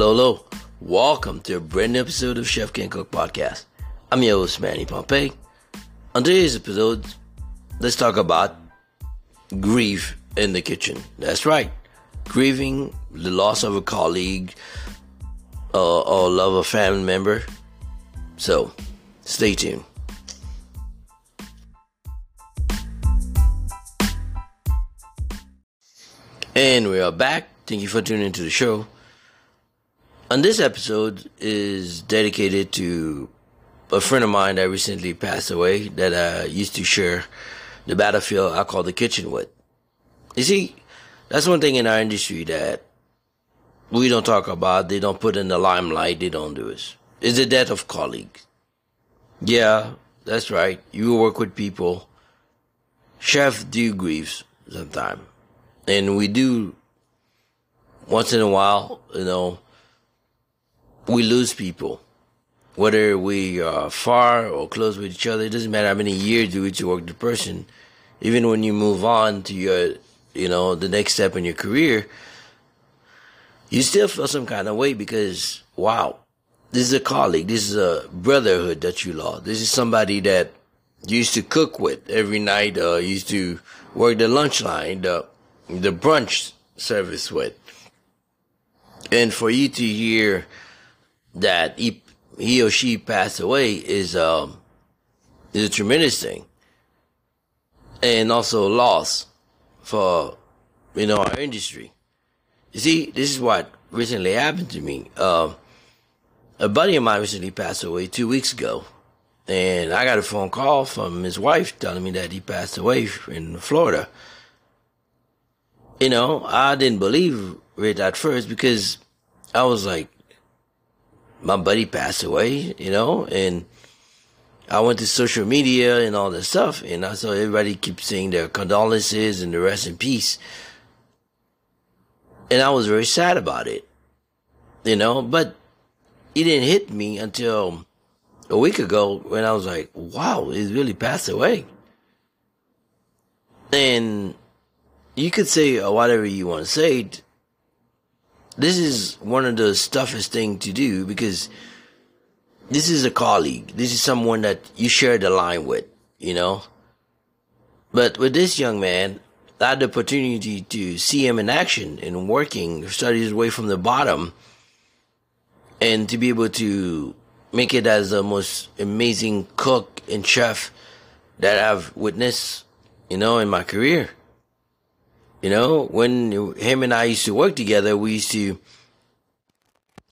Hello, hello. Welcome to a brand new episode of Chef Can Cook Podcast. I'm your host, Manny Pompee. On today's episode, let's talk about grief in the kitchen. That's right. Grieving the loss of a colleague uh, or love a family member. So, stay tuned. And we are back. Thank you for tuning into the show. On this episode is dedicated to a friend of mine that recently passed away that I used to share the battlefield I call the kitchen with. You see, that's one thing in our industry that we don't talk about, they don't put in the limelight, they don't do this. it. Is the death of colleagues. Yeah, that's right. You work with people. Chef do grieves sometimes. And we do once in a while, you know, we lose people. Whether we are far or close with each other, it doesn't matter how many years you to work the person. Even when you move on to your, you know, the next step in your career, you still feel some kind of way because, wow, this is a colleague, this is a brotherhood that you lost. This is somebody that you used to cook with every night, uh, used to work the lunch line, the, the brunch service with. And for you to hear that he, he or she passed away is, um, is a tremendous thing. And also a loss for, you know, our industry. You see, this is what recently happened to me. Uh, a buddy of mine recently passed away two weeks ago. And I got a phone call from his wife telling me that he passed away in Florida. You know, I didn't believe it at first because I was like, my buddy passed away, you know, and I went to social media and all this stuff, and I saw everybody keep saying their condolences and the rest in peace. And I was very sad about it, you know, but it didn't hit me until a week ago when I was like, wow, he's really passed away. And you could say whatever you want to say this is one of the toughest thing to do because this is a colleague. This is someone that you share the line with, you know. But with this young man, I had the opportunity to see him in action and working, started his way from the bottom, and to be able to make it as the most amazing cook and chef that I've witnessed, you know, in my career. You know, when him and I used to work together, we used to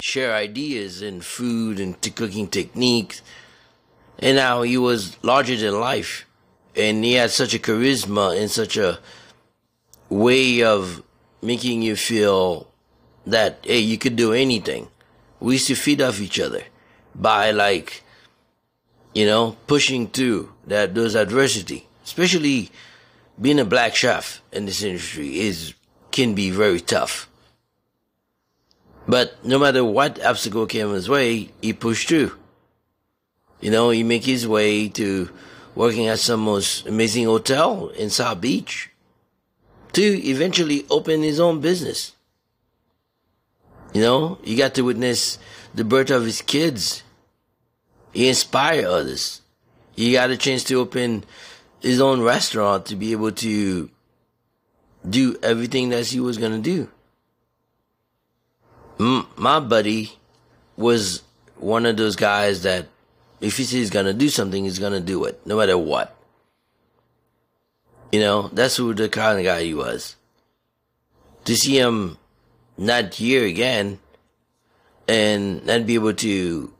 share ideas and food and t- cooking techniques. And now he was larger than life. And he had such a charisma and such a way of making you feel that, hey, you could do anything. We used to feed off each other by like, you know, pushing through that, those adversity, especially being a black chef in this industry is can be very tough. But no matter what obstacle came his way, he pushed through. You know, he make his way to working at some most amazing hotel in South Beach to eventually open his own business. You know, he got to witness the birth of his kids. He inspired others. He got a chance to open his own restaurant to be able to do everything that he was going to do. M- my buddy was one of those guys that if he says he's going to do something, he's going to do it, no matter what. You know, that's who the kind of guy he was. To see him not here again and not be able to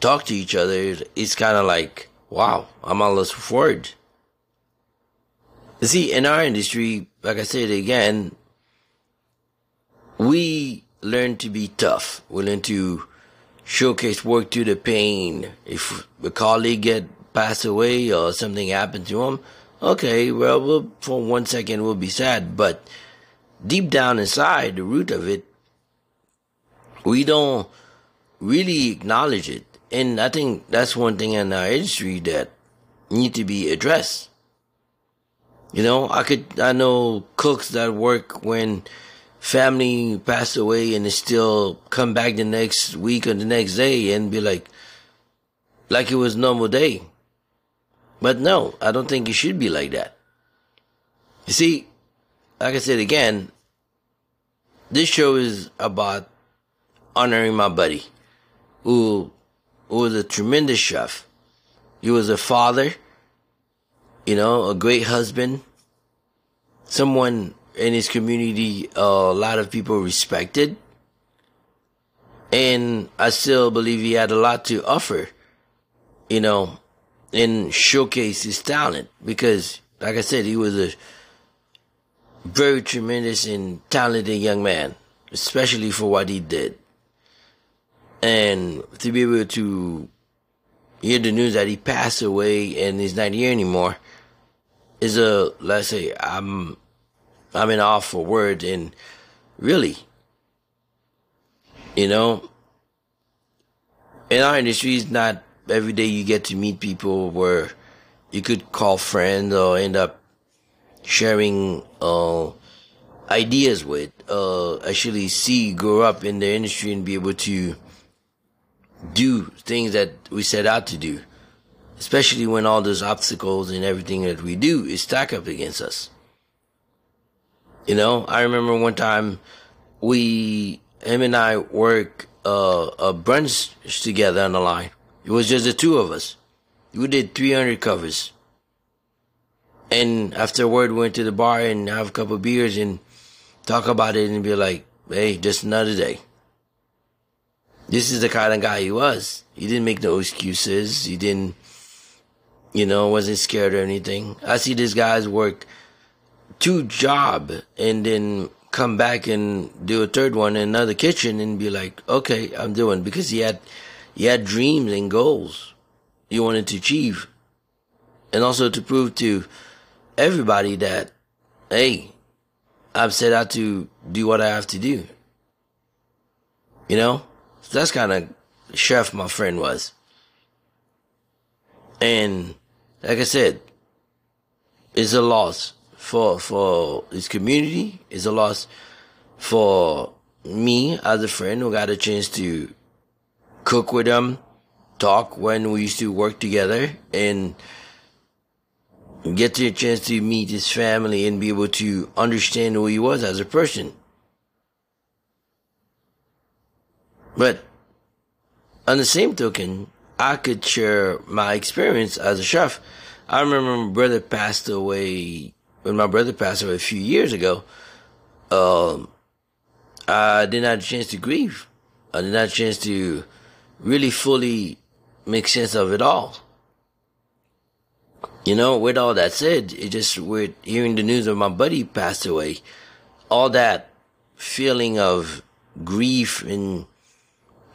talk to each other, it's kind of like, wow, I'm almost forward. See, in our industry, like I said again, we learn to be tough. We learn to showcase work through the pain. If a colleague get passed away or something happened to him, okay, well, we'll for one second we'll be sad, but deep down inside, the root of it, we don't really acknowledge it. And I think that's one thing in our industry that need to be addressed. You know, I could, I know cooks that work when family passed away and they still come back the next week or the next day and be like, like it was normal day. But no, I don't think it should be like that. You see, like I said again, this show is about honoring my buddy who, who was a tremendous chef. He was a father, you know, a great husband, someone in his community uh, a lot of people respected. And I still believe he had a lot to offer, you know, and showcase his talent because, like I said, he was a very tremendous and talented young man, especially for what he did. And to be able to hear the news that he passed away and he's not here anymore is a, let's say, I'm I'm in awe for words and really, you know, in our industry, it's not every day you get to meet people where you could call friends or end up sharing uh, ideas with, uh, actually see grow up in the industry and be able to do things that we set out to do, especially when all those obstacles and everything that we do is stack up against us. You know, I remember one time we, him and I work uh, a brunch together on the line. It was just the two of us. We did 300 covers. And afterward, went to the bar and have a couple of beers and talk about it and be like, hey, just another day. This is the kind of guy he was. He didn't make no excuses. He didn't, you know, wasn't scared or anything. I see these guys work two job and then come back and do a third one in another kitchen and be like, okay, I'm doing because he had he had dreams and goals he wanted to achieve. And also to prove to everybody that, hey, I've set out to do what I have to do. You know? So that's kind of chef my friend was. And like I said, it's a loss for for his community. It's a loss for me as a friend who got a chance to cook with him, talk when we used to work together, and get the chance to meet his family and be able to understand who he was as a person. But on the same token, I could share my experience as a chef. I remember my brother passed away when my brother passed away a few years ago, um, I didn't have a chance to grieve. I didn't have a chance to really fully make sense of it all. You know, with all that said, it just with hearing the news of my buddy passed away, all that feeling of grief and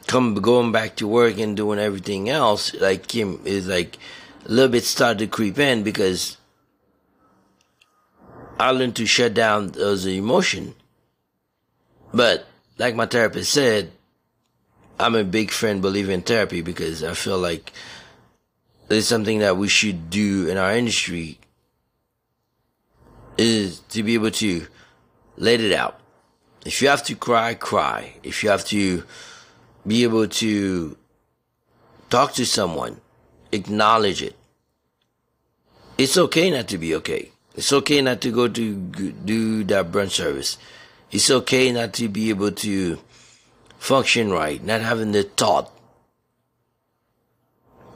come going back to work and doing everything else, like him is like a little bit started to creep in because I learned to shut down those emotion. But like my therapist said, I'm a big friend believer in therapy because I feel like it's something that we should do in our industry is to be able to let it out. If you have to cry, cry. If you have to be able to talk to someone, acknowledge it. It's okay not to be okay. It's okay not to go to do that brunch service. It's okay not to be able to function right, not having the thought.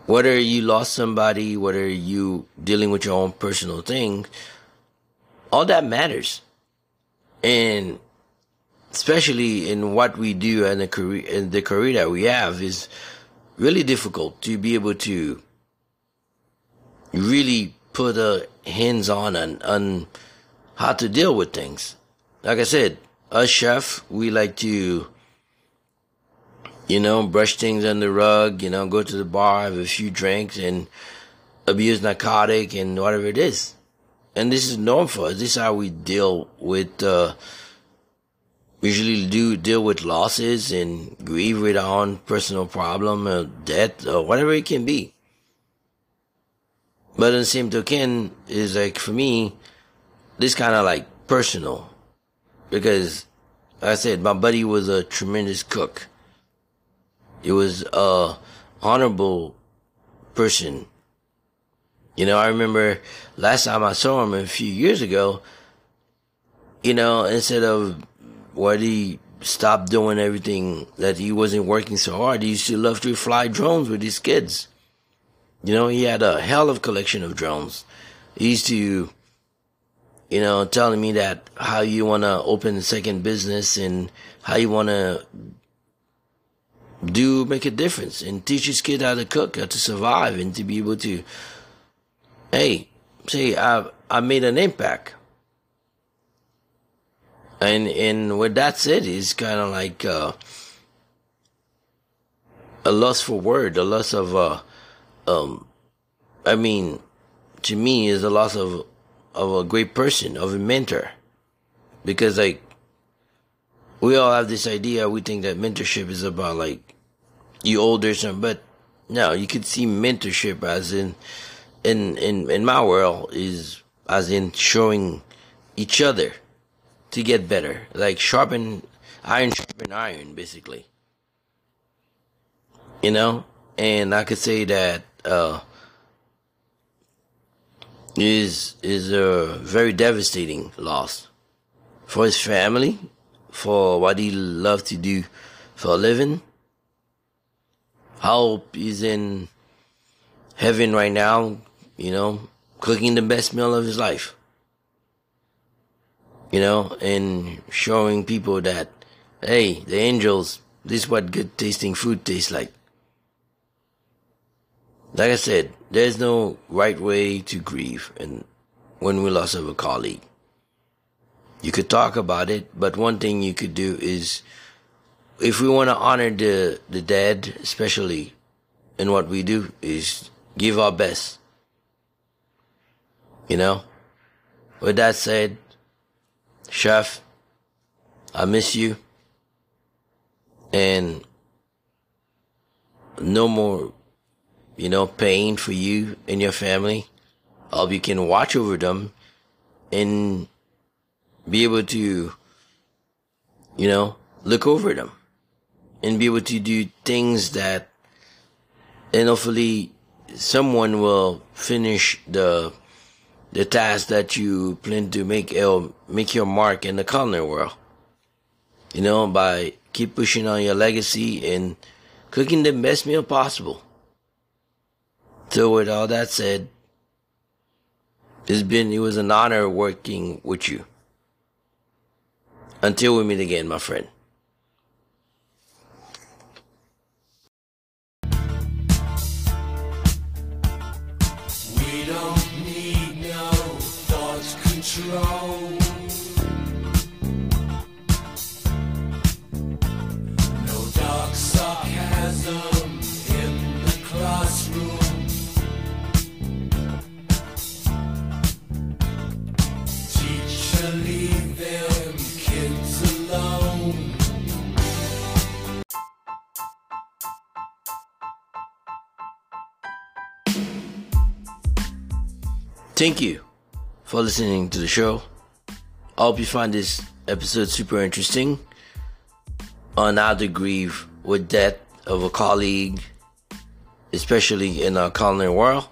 Whether you lost somebody, whether you dealing with your own personal thing, all that matters. And especially in what we do and the career, in the career that we have is really difficult to be able to really put a hands on and on how to deal with things. Like I said, us chef, we like to, you know, brush things under the rug, you know, go to the bar, have a few drinks and abuse narcotic and whatever it is. And this is normal for us. This is how we deal with, uh, usually do deal with losses and grieve with our own personal problem or death or whatever it can be. But in the same token, is like for me, this kind of like personal because like I said, my buddy was a tremendous cook. He was a honorable person. You know, I remember last time I saw him a few years ago, you know, instead of what he stopped doing everything that he wasn't working so hard, he used to love to fly drones with his kids. You know, he had a hell of a collection of drones. He used to you know, telling me that how you want to open a second business and how you want to do make a difference and teach his kid how to cook, how to survive, and to be able to, hey, say I I made an impact. And and with that said, kind of like uh, a loss for word, a loss of uh, um, I mean, to me, is a loss of of a great person, of a mentor. Because like we all have this idea, we think that mentorship is about like you older something, but no, you could see mentorship as in in in in my world is as in showing each other to get better. Like sharpen iron sharpen iron basically. You know? And I could say that uh is is a very devastating loss for his family, for what he loved to do for a living. Hope he's in heaven right now, you know, cooking the best meal of his life. You know, and showing people that, hey, the angels, this is what good tasting food tastes like like I said, there's no right way to grieve and when we lost of a colleague. You could talk about it, but one thing you could do is if we want to honor the the dead, especially in what we do, is give our best. You know? With that said, Chef, I miss you. And no more you know, pain for you and your family. I hope you can watch over them and be able to, you know, look over them and be able to do things that, and hopefully someone will finish the, the task that you plan to make, uh, make your mark in the culinary world. You know, by keep pushing on your legacy and cooking the best meal possible. So with all that said, it's been it was an honor working with you. Until we meet again, my friend. Control. No dark sarcasm in the classroom. leave them kids alone. Thank you for listening to the show. I hope you find this episode super interesting on how to grieve with death of a colleague, especially in our culinary world.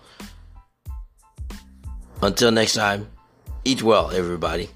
Until next time. Eat well, everybody.